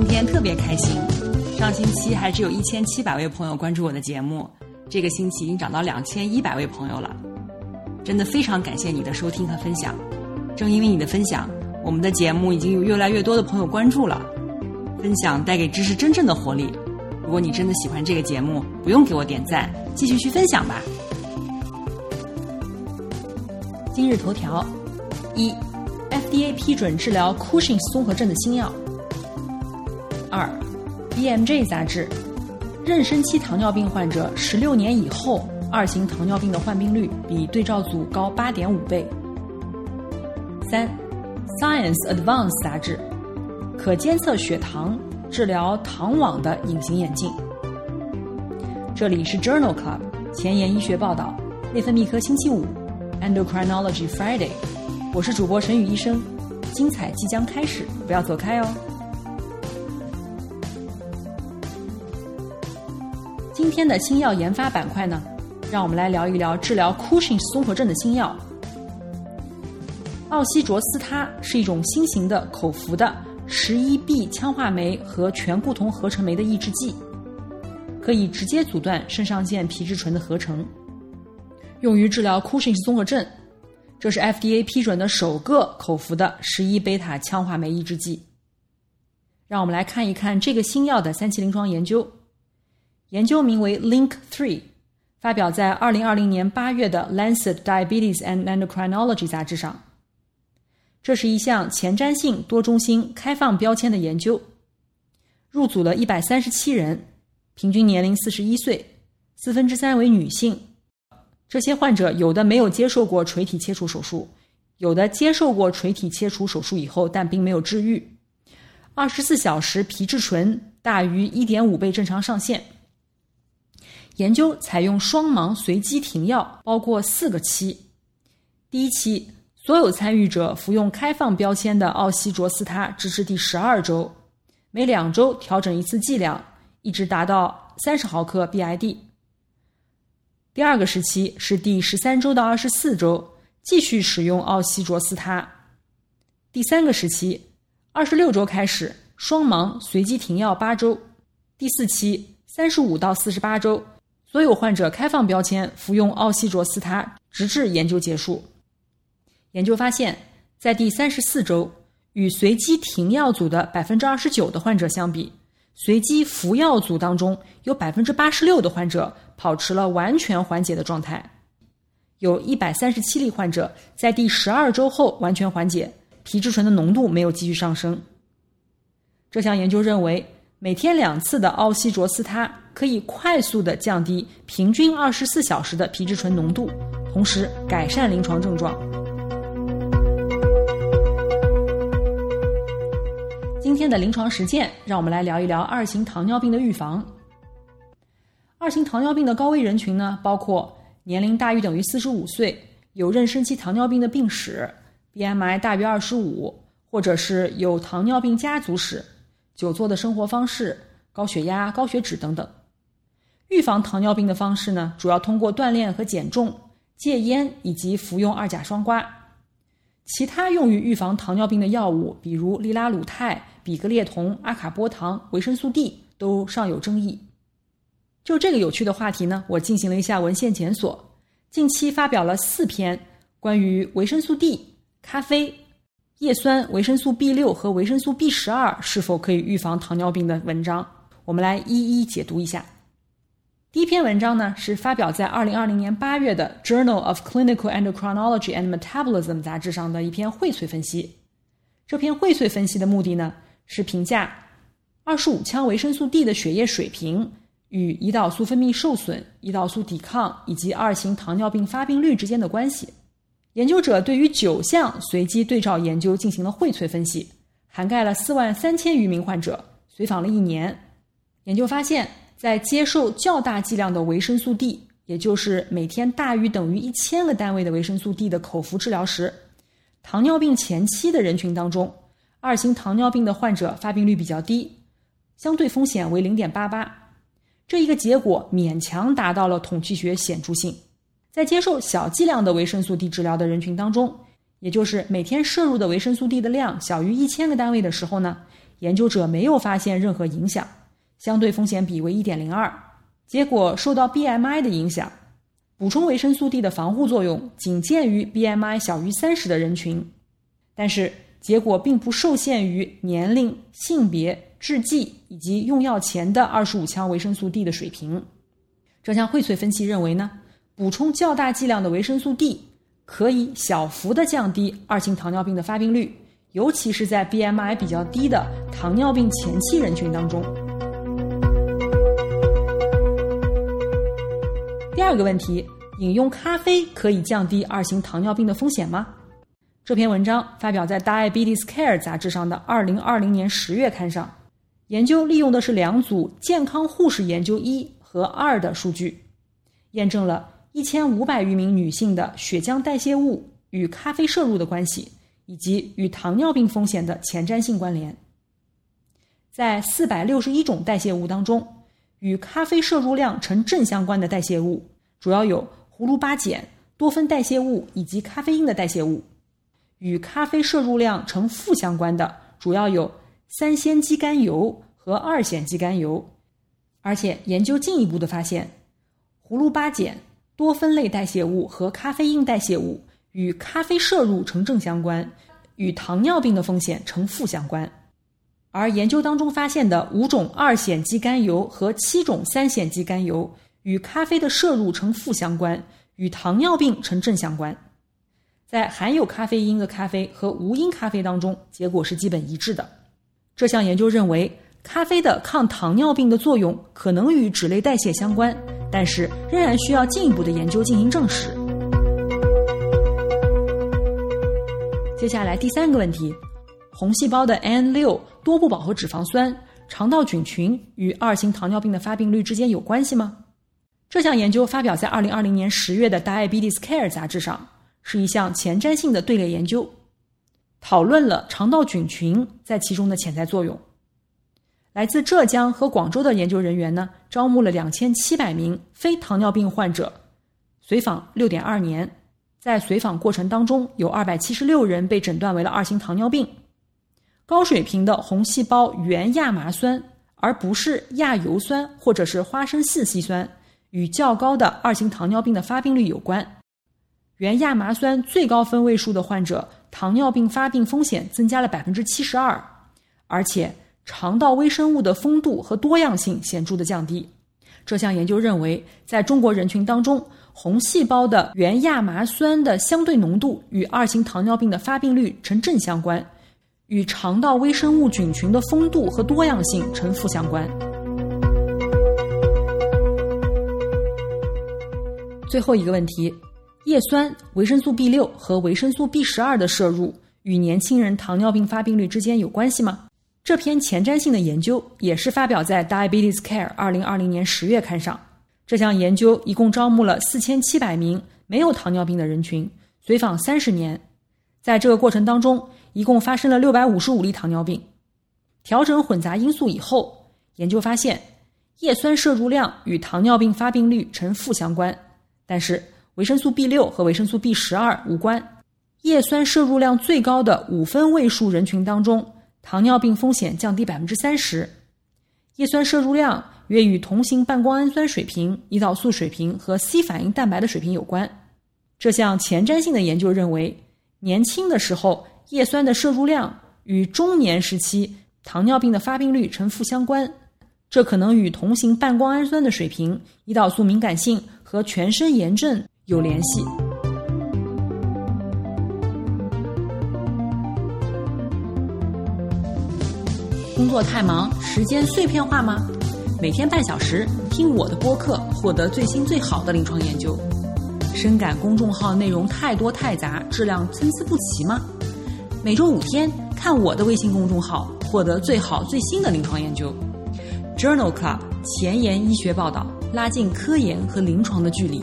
今天特别开心。上星期还只有一千七百位朋友关注我的节目，这个星期已经涨到两千一百位朋友了。真的非常感谢你的收听和分享。正因为你的分享，我们的节目已经有越来越多的朋友关注了。分享带给知识真正的活力。如果你真的喜欢这个节目，不用给我点赞，继续去分享吧。今日头条：一、FDA 批准治疗 Cushing 综合症的新药。二、BMJ 杂志，妊娠期糖尿病患者十六年以后二型糖尿病的患病率比对照组高八点五倍。三、Science Advance 杂志，可监测血糖治疗糖网的隐形眼镜。这里是 Journal Club 前沿医学报道，内分泌科星期五。Endocrinology Friday，我是主播沈宇医生，精彩即将开始，不要走开哦。今天的新药研发板块呢，让我们来聊一聊治疗 Cushing 综合症的新药。奥西卓司他是一种新型的口服的十一 B 羟化酶和醛固酮合成酶的抑制剂，可以直接阻断肾上腺皮质醇的合成。用于治疗 Cushing 综合症，这是 FDA 批准的首个口服的十一贝塔羟化酶抑制剂。让我们来看一看这个新药的三期临床研究。研究名为 Link Three，发表在二零二零年八月的《Lancet Diabetes and Endocrinology》杂志上。这是一项前瞻性多中心开放标签的研究，入组了一百三十七人，平均年龄四十一岁，四分之三为女性。这些患者有的没有接受过垂体切除手术，有的接受过垂体切除手术以后，但并没有治愈。二十四小时皮质醇大于一点五倍正常上限。研究采用双盲随机停药，包括四个期。第一期，所有参与者服用开放标签的奥西卓司他，直至第十二周，每两周调整一次剂量，一直达到三十毫克 BID。第二个时期是第十三周到二十四周，继续使用奥西卓司他。第三个时期，二十六周开始双盲随机停药八周。第四期三十五到四十八周，所有患者开放标签服用奥西卓司他，直至研究结束。研究发现，在第三十四周，与随机停药组的百分之二十九的患者相比。随机服药组当中有百分之八十六的患者保持了完全缓解的状态，有一百三十七例患者在第十二周后完全缓解，皮质醇的浓度没有继续上升。这项研究认为，每天两次的奥西卓司他可以快速的降低平均二十四小时的皮质醇浓度，同时改善临床症状。今天的临床实践，让我们来聊一聊二型糖尿病的预防。二型糖尿病的高危人群呢，包括年龄大于等于四十五岁，有妊娠期糖尿病的病史，BMI 大于二十五，或者是有糖尿病家族史、久坐的生活方式、高血压、高血脂等等。预防糖尿病的方式呢，主要通过锻炼和减重、戒烟以及服用二甲双胍。其他用于预防糖尿病的药物，比如利拉鲁肽、比格列酮、阿卡波糖、维生素 D，都尚有争议。就这个有趣的话题呢，我进行了一下文献检索，近期发表了四篇关于维生素 D、咖啡、叶酸、维生素 B 六和维生素 B 十二是否可以预防糖尿病的文章，我们来一一解读一下。第一篇文章呢，是发表在二零二零年八月的《Journal of Clinical Endocrinology and Metabolism》杂志上的一篇荟萃分析。这篇荟萃分析的目的呢，是评价二十五羟维生素 D 的血液水平与胰岛素分泌受损、胰岛素抵抗以及二型糖尿病发病率之间的关系。研究者对于九项随机对照研究进行了荟萃分析，涵盖了四万三千余名患者，随访了一年。研究发现，在接受较大剂量的维生素 D，也就是每天大于等于一千个单位的维生素 D 的口服治疗时，糖尿病前期的人群当中，二型糖尿病的患者发病率比较低，相对风险为零点八八。这一个结果勉强达到了统计学显著性。在接受小剂量的维生素 D 治疗的人群当中，也就是每天摄入的维生素 D 的量小于一千个单位的时候呢，研究者没有发现任何影响，相对风险比为一点零二。结果受到 BMI 的影响，补充维生素 D 的防护作用仅见于 BMI 小于三十的人群，但是结果并不受限于年龄、性别、制剂以及用药前的二十五羟维生素 D 的水平。这项荟萃分析认为呢。补充较大剂量的维生素 D，可以小幅的降低二型糖尿病的发病率，尤其是在 BMI 比较低的糖尿病前期人群当中。第二个问题，饮用咖啡可以降低二型糖尿病的风险吗？这篇文章发表在《Diabetes Care》杂志上的二零二零年十月刊上。研究利用的是两组健康护士研究一和二的数据，验证了。一千五百余名女性的血浆代谢物与咖啡摄入的关系，以及与糖尿病风险的前瞻性关联。在四百六十一种代谢物当中，与咖啡摄入量呈正相关的代谢物主要有葫芦巴碱、多酚代谢物以及咖啡因的代谢物；与咖啡摄入量呈负相关的主要有三酰基甘油和二酰基甘油。而且研究进一步的发现，葫芦巴碱。多酚类代谢物和咖啡因代谢物与咖啡摄入呈正相关，与糖尿病的风险呈负相关。而研究当中发现的五种二酰基甘油和七种三酰基甘油与咖啡的摄入呈负相关，与糖尿病呈正相关。在含有咖啡因的咖啡和无因咖啡当中，结果是基本一致的。这项研究认为，咖啡的抗糖尿病的作用可能与脂类代谢相关。但是仍然需要进一步的研究进行证实。接下来第三个问题：红细胞的 N 六多不饱和脂肪酸、肠道菌群与二型糖尿病的发病率之间有关系吗？这项研究发表在二零二零年十月的《Diabetes Care》杂志上，是一项前瞻性的队列研究，讨论了肠道菌群在其中的潜在作用。来自浙江和广州的研究人员呢，招募了两千七百名非糖尿病患者，随访六点二年。在随访过程当中，有二百七十六人被诊断为了二型糖尿病。高水平的红细胞原亚麻酸，而不是亚油酸或者是花生四烯酸，与较高的二型糖尿病的发病率有关。原亚麻酸最高分位数的患者，糖尿病发病风险增加了百分之七十二，而且。肠道微生物的丰度和多样性显著的降低。这项研究认为，在中国人群当中，红细胞的原亚麻酸的相对浓度与二型糖尿病的发病率呈正相关，与肠道微生物菌群的丰度和多样性呈负相关。最后一个问题：叶酸、维生素 B 六和维生素 B 十二的摄入与年轻人糖尿病发病率之间有关系吗？这篇前瞻性的研究也是发表在《Diabetes Care》二零二零年十月刊上。这项研究一共招募了四千七百名没有糖尿病的人群，随访三十年。在这个过程当中，一共发生了六百五十五例糖尿病。调整混杂因素以后，研究发现叶酸摄入量与糖尿病发病率呈负相关，但是维生素 B 六和维生素 B 十二无关。叶酸摄入量最高的五分位数人群当中。糖尿病风险降低百分之三十，叶酸摄入量约与同型半胱氨酸水平、胰岛素水平和 C 反应蛋白的水平有关。这项前瞻性的研究认为，年轻的时候叶酸的摄入量与中年时期糖尿病的发病率呈负相关，这可能与同型半胱氨酸的水平、胰岛素敏感性和全身炎症有联系。工作太忙，时间碎片化吗？每天半小时听我的播客，获得最新最好的临床研究。深感公众号内容太多太杂，质量参差不齐吗？每周五天看我的微信公众号，获得最好最新的临床研究。Journal Club 前沿医学报道，拉近科研和临床的距离。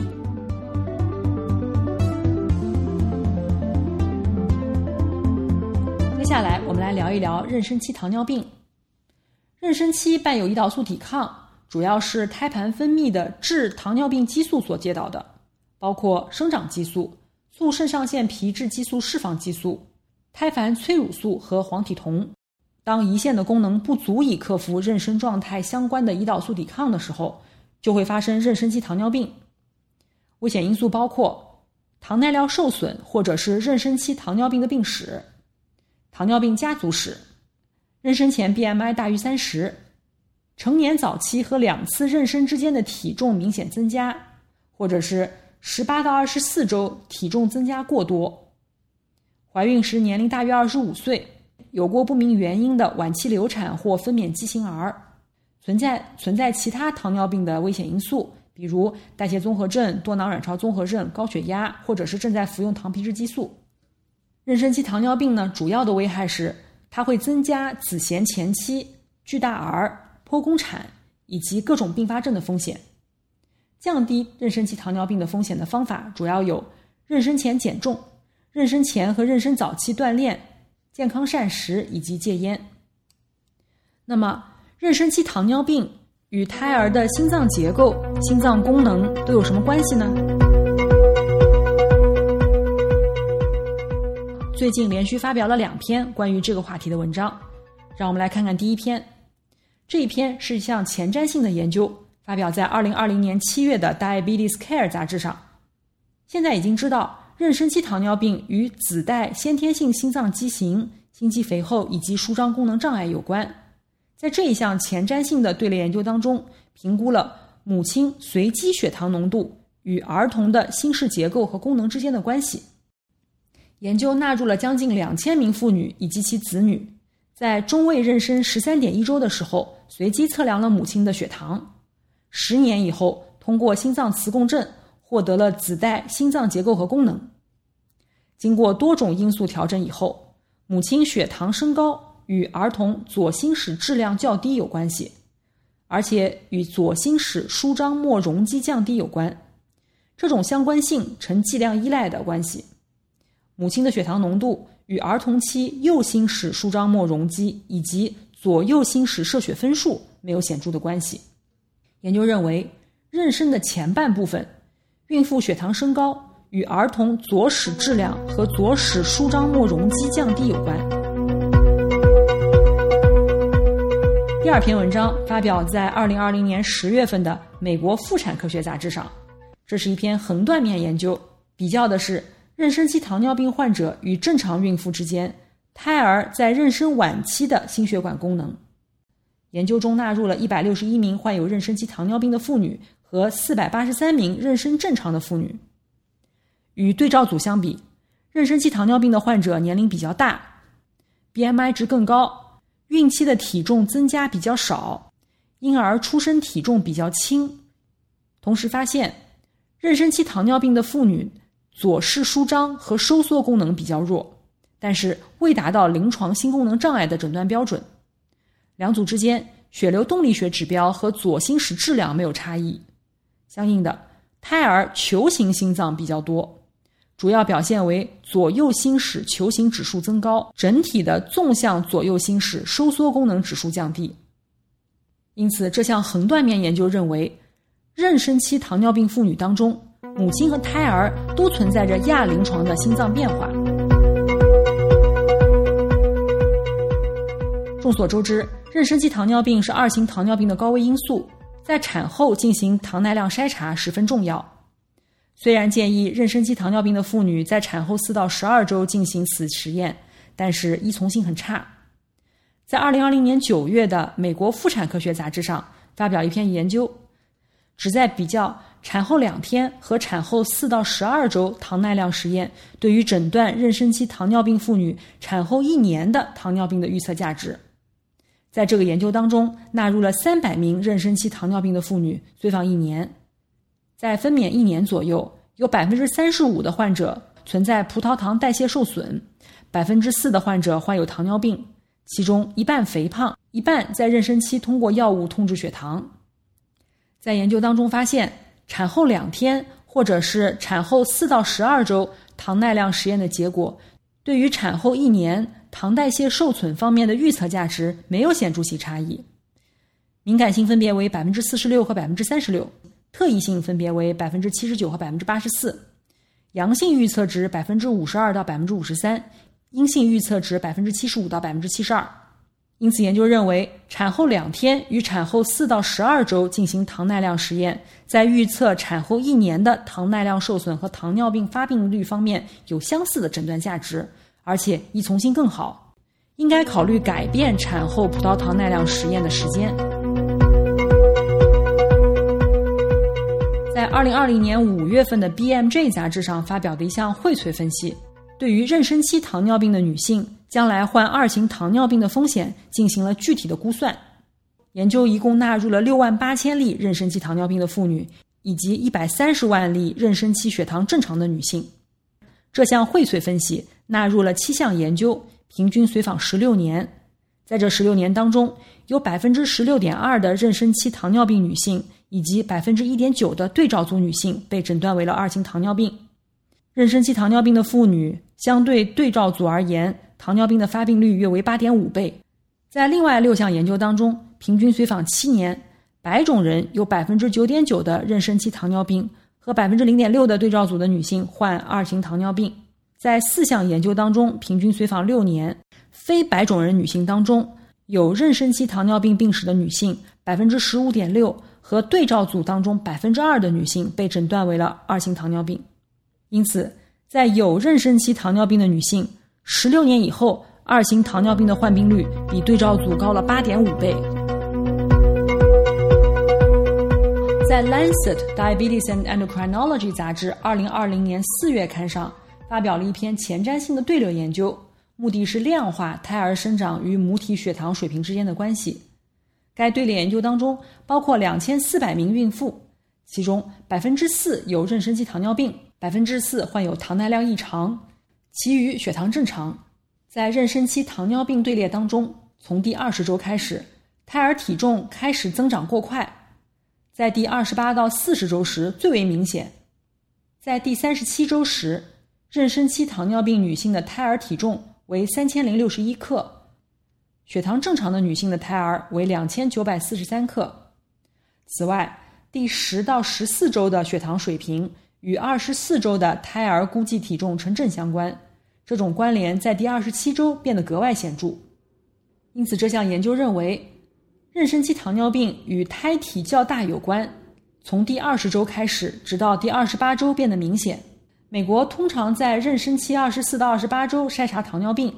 接下来，我们来聊一聊妊娠期糖尿病。妊娠期伴有胰岛素抵抗，主要是胎盘分泌的致糖尿病激素所接导的，包括生长激素、促肾上腺皮质激素释放激素、胎盘催乳素和黄体酮。当胰腺的功能不足以克服妊娠状态相关的胰岛素抵抗的时候，就会发生妊娠期糖尿病。危险因素包括糖耐量受损或者是妊娠期糖尿病的病史、糖尿病家族史、妊娠前 BMI 大于三十、成年早期和两次妊娠之间的体重明显增加，或者是十八到二十四周体重增加过多、怀孕时年龄大于二十五岁。有过不明原因的晚期流产或分娩畸形儿，存在存在其他糖尿病的危险因素，比如代谢综合症、多囊卵巢综合症、高血压，或者是正在服用糖皮质激素。妊娠期糖尿病呢，主要的危害是它会增加子痫前期、巨大儿、剖宫产以及各种并发症的风险。降低妊娠期糖尿病的风险的方法主要有：妊娠前减重、妊娠前和妊娠早期锻炼。健康膳食以及戒烟。那么，妊娠期糖尿病与胎儿的心脏结构、心脏功能都有什么关系呢？最近连续发表了两篇关于这个话题的文章，让我们来看看第一篇。这一篇是一项前瞻性的研究，发表在二零二零年七月的《Diabetes Care》杂志上。现在已经知道。妊娠期糖尿病与子代先天性心脏畸形、心肌肥厚以及舒张功能障碍有关。在这一项前瞻性的队列研究当中，评估了母亲随机血糖浓度与儿童的心室结构和功能之间的关系。研究纳入了将近两千名妇女以及其子女，在中位妊娠十三点一周的时候，随机测量了母亲的血糖。十年以后，通过心脏磁共振。获得了子代心脏结构和功能。经过多种因素调整以后，母亲血糖升高与儿童左心室质量较低有关系，而且与左心室舒张末容积降低有关。这种相关性呈剂量依赖的关系。母亲的血糖浓度与儿童期右心室舒张末容积以及左右心室射血分数没有显著的关系。研究认为，妊娠的前半部分。孕妇血糖升高与儿童左室质量和左室舒张末容积降低有关。第二篇文章发表在二零二零年十月份的《美国妇产科学杂志》上，这是一篇横断面研究，比较的是妊娠期糖尿病患者与正常孕妇之间胎儿在妊娠晚期的心血管功能。研究中纳入了一百六十一名患有妊娠期糖尿病的妇女。和四百八十三名妊娠正常的妇女，与对照组相比，妊娠期糖尿病的患者年龄比较大，BMI 值更高，孕期的体重增加比较少，婴儿出生体重比较轻。同时发现，妊娠期糖尿病的妇女左室舒张和收缩功能比较弱，但是未达到临床心功能障碍的诊断标准。两组之间血流动力学指标和左心室质量没有差异。相应的，胎儿球形心脏比较多，主要表现为左右心室球形指数增高，整体的纵向左右心室收缩功能指数降低。因此，这项横断面研究认为，妊娠期糖尿病妇女当中，母亲和胎儿都存在着亚临床的心脏变化。众所周知，妊娠期糖尿病是二型糖尿病的高危因素。在产后进行糖耐量筛查十分重要。虽然建议妊娠期糖尿病的妇女在产后四到十二周进行此实验，但是依从性很差。在二零二零年九月的《美国妇产科学杂志》上发表一篇研究，旨在比较产后两天和产后四到十二周糖耐量实验对于诊断妊娠期糖尿病妇女产后一年的糖尿病的预测价值。在这个研究当中，纳入了三百名妊娠期糖尿病的妇女，随访一年。在分娩一年左右，有百分之三十五的患者存在葡萄糖代谢受损，百分之四的患者患有糖尿病，其中一半肥胖，一半在妊娠期通过药物控制血糖。在研究当中发现，产后两天或者是产后四到十二周糖耐量实验的结果，对于产后一年糖代谢受损方面的预测价值没有显著性差异。敏感性分别为百分之四十六和百分之三十六，特异性分别为百分之七十九和百分之八十四，阳性预测值百分之五十二到百分之五十三，阴性预测值百分之七十五到百分之七十二。因此，研究认为，产后两天与产后四到十二周进行糖耐量实验，在预测产后一年的糖耐量受损和糖尿病发病率方面有相似的诊断价值，而且依从性更好。应该考虑改变产后葡萄糖耐量实验的时间。在二零二零年五月份的 BMJ 杂志上发表的一项荟萃分析，对于妊娠期糖尿病的女性将来患二型糖尿病的风险进行了具体的估算。研究一共纳入了六万八千例妊娠期糖尿病的妇女，以及一百三十万例妊娠期血糖正常的女性。这项荟萃分析纳入了七项研究，平均随访十六年。在这十六年当中，有百分之十六点二的妊娠期糖尿病女性。以及百分之一点九的对照组女性被诊断为了二型糖尿病。妊娠期糖尿病的妇女相对对照组而言，糖尿病的发病率约为八点五倍。在另外六项研究当中，平均随访七年，白种人有百分之九点九的妊娠期糖尿病和百分之零点六的对照组的女性患二型糖尿病。在四项研究当中，平均随访六年，非白种人女性当中有妊娠期糖尿病病史的女性百分之十五点六。和对照组当中百分之二的女性被诊断为了二型糖尿病，因此，在有妊娠期糖尿病的女性，十六年以后二型糖尿病的患病率比对照组高了八点五倍。在《Lancet Diabetes and Endocrinology》杂志二零二零年四月刊上发表了一篇前瞻性的队列研究，目的是量化胎儿生长与母体血糖水平之间的关系。该队列研究当中包括两千四百名孕妇，其中百分之四有妊娠期糖尿病，百分之四患有糖耐量异常，其余血糖正常。在妊娠期糖尿病队列当中，从第二十周开始，胎儿体重开始增长过快，在第二十八到四十周时最为明显。在第三十七周时，妊娠期糖尿病女性的胎儿体重为三千零六十一克。血糖正常的女性的胎儿为两千九百四十三克。此外，第十到十四周的血糖水平与二十四周的胎儿估计体重呈正相关，这种关联在第二十七周变得格外显著。因此，这项研究认为，妊娠期糖尿病与胎体较大有关，从第二十周开始，直到第二十八周变得明显。美国通常在妊娠期二十四到二十八周筛查糖尿病。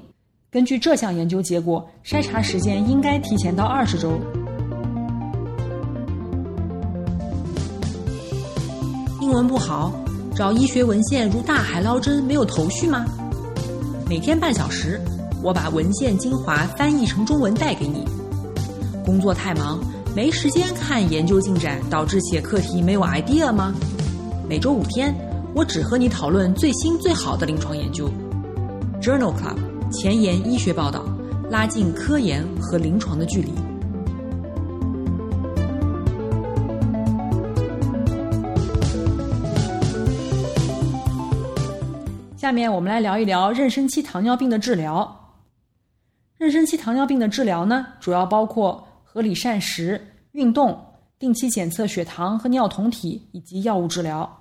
根据这项研究结果，筛查时间应该提前到二十周。英文不好，找医学文献如大海捞针，没有头绪吗？每天半小时，我把文献精华翻译成中文带给你。工作太忙，没时间看研究进展，导致写课题没有 idea 吗？每周五天，我只和你讨论最新最好的临床研究。Journal Club。前沿医学报道，拉近科研和临床的距离。下面我们来聊一聊妊娠期糖尿病的治疗。妊娠期糖尿病的治疗呢，主要包括合理膳食、运动、定期检测血糖和尿酮体以及药物治疗。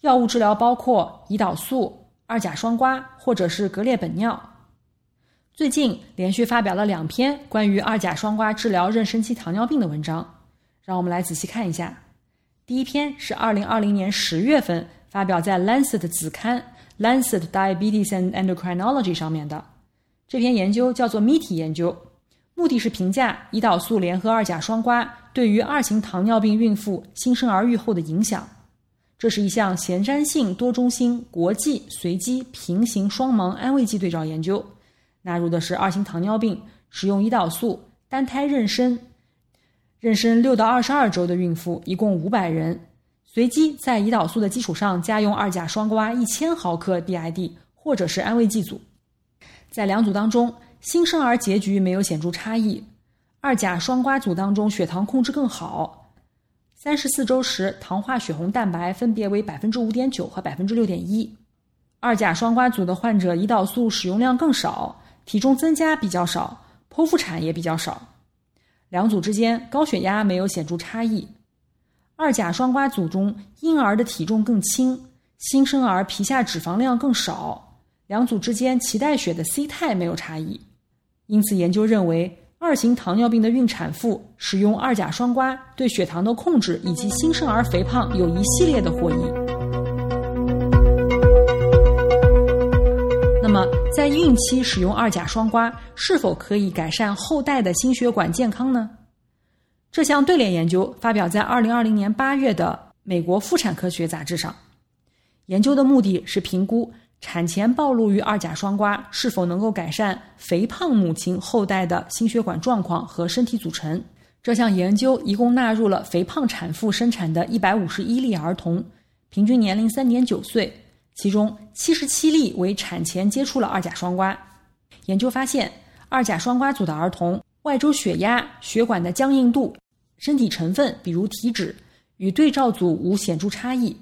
药物治疗包括胰岛素、二甲双胍或者是格列本脲。最近连续发表了两篇关于二甲双胍治疗妊娠期糖尿病的文章，让我们来仔细看一下。第一篇是二零二零年十月份发表在《Lancet》子刊《Lancet Diabetes and Endocrinology》上面的，这篇研究叫做 MITI 研究，目的是评价胰岛素联合二甲双胍对于二型糖尿病孕妇新生儿预后的影响。这是一项前瞻性多中心国际随机平行双盲安慰剂对照研究。纳入的是二型糖尿病使用胰岛素单胎妊娠，妊娠六到二十二周的孕妇，一共五百人，随机在胰岛素的基础上加用二甲双胍一千毫克 DID 或者是安慰剂组。在两组当中，新生儿结局没有显著差异。二甲双胍组当中血糖控制更好，三十四周时糖化血红蛋白分别为百分之五点九和百分之六点一。二甲双胍组的患者胰岛素使用量更少，体重增加比较少，剖腹产也比较少。两组之间高血压没有显著差异。二甲双胍组中婴儿的体重更轻，新生儿皮下脂肪量更少。两组之间脐带血的 C 肽没有差异，因此研究认为二型糖尿病的孕产妇使用二甲双胍对血糖的控制以及新生儿肥胖有一系列的获益。那么，在孕期使用二甲双胍是否可以改善后代的心血管健康呢？这项对联研究发表在二零二零年八月的《美国妇产科学杂志》上，研究的目的是评估。产前暴露于二甲双胍是否能够改善肥胖母亲后代的心血管状况和身体组成？这项研究一共纳入了肥胖产妇生产的一百五十一例儿童，平均年龄三点九岁，其中七十七例为产前接触了二甲双胍。研究发现，二甲双胍组的儿童外周血压、血管的僵硬度、身体成分比如体脂与对照组无显著差异，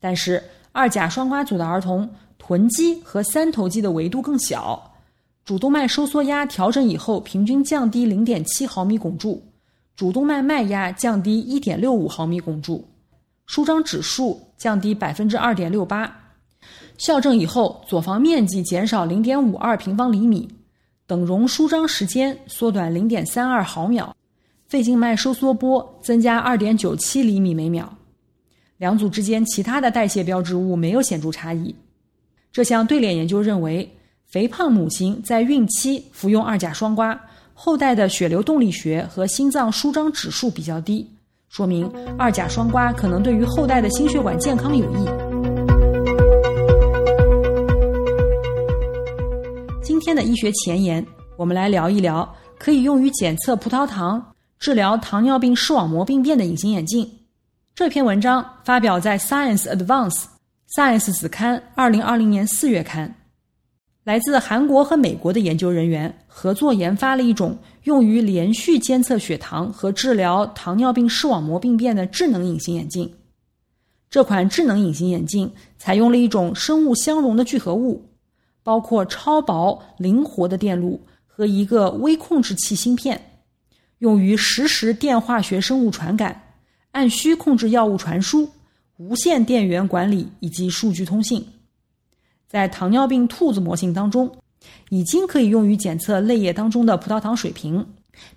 但是二甲双胍组的儿童。臀肌和三头肌的维度更小，主动脉收缩压调整以后平均降低零点七毫米汞柱，主动脉脉压降低一点六五毫米汞柱，舒张指数降低百分之二点六八，校正以后左房面积减少零点五二平方厘米，等容舒张时间缩短零点三二毫秒，肺静脉收缩波增加二点九七厘米每秒，两组之间其他的代谢标志物没有显著差异。这项对联研究认为，肥胖母亲在孕期服用二甲双胍，后代的血流动力学和心脏舒张指数比较低，说明二甲双胍可能对于后代的心血管健康有益。今天的医学前沿，我们来聊一聊可以用于检测葡萄糖、治疗糖尿病视网膜病变的隐形眼镜。这篇文章发表在《Science Advance》。Science 子刊，二零二零年四月刊，来自韩国和美国的研究人员合作研发了一种用于连续监测血糖和治疗糖尿病视网膜病变的智能隐形眼镜。这款智能隐形眼镜采用了一种生物相容的聚合物，包括超薄灵活的电路和一个微控制器芯片，用于实时电化学生物传感，按需控制药物传输。无线电源管理以及数据通信，在糖尿病兔子模型当中，已经可以用于检测泪液当中的葡萄糖水平，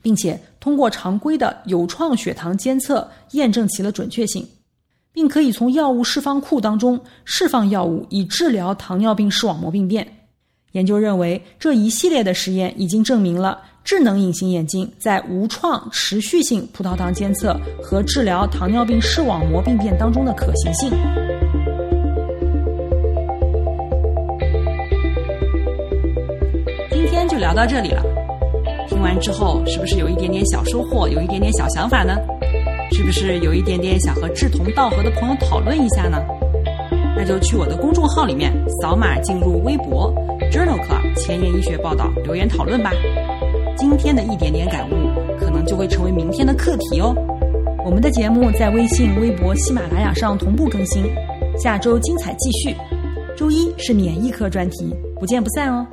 并且通过常规的有创血糖监测验证其的准确性，并可以从药物释放库当中释放药物以治疗糖尿病视网膜病变。研究认为，这一系列的实验已经证明了。智能隐形眼镜在无创持续性葡萄糖监测和治疗糖尿病视网膜病变当中的可行性。今天就聊到这里了，听完之后是不是有一点点小收获，有一点点小想法呢？是不是有一点点想和志同道合的朋友讨论一下呢？那就去我的公众号里面扫码进入微博 Journal Club 前沿医学报道留言讨论吧。今天的一点点感悟，可能就会成为明天的课题哦。我们的节目在微信、微博、喜马拉雅上同步更新，下周精彩继续。周一是免疫科专题，不见不散哦。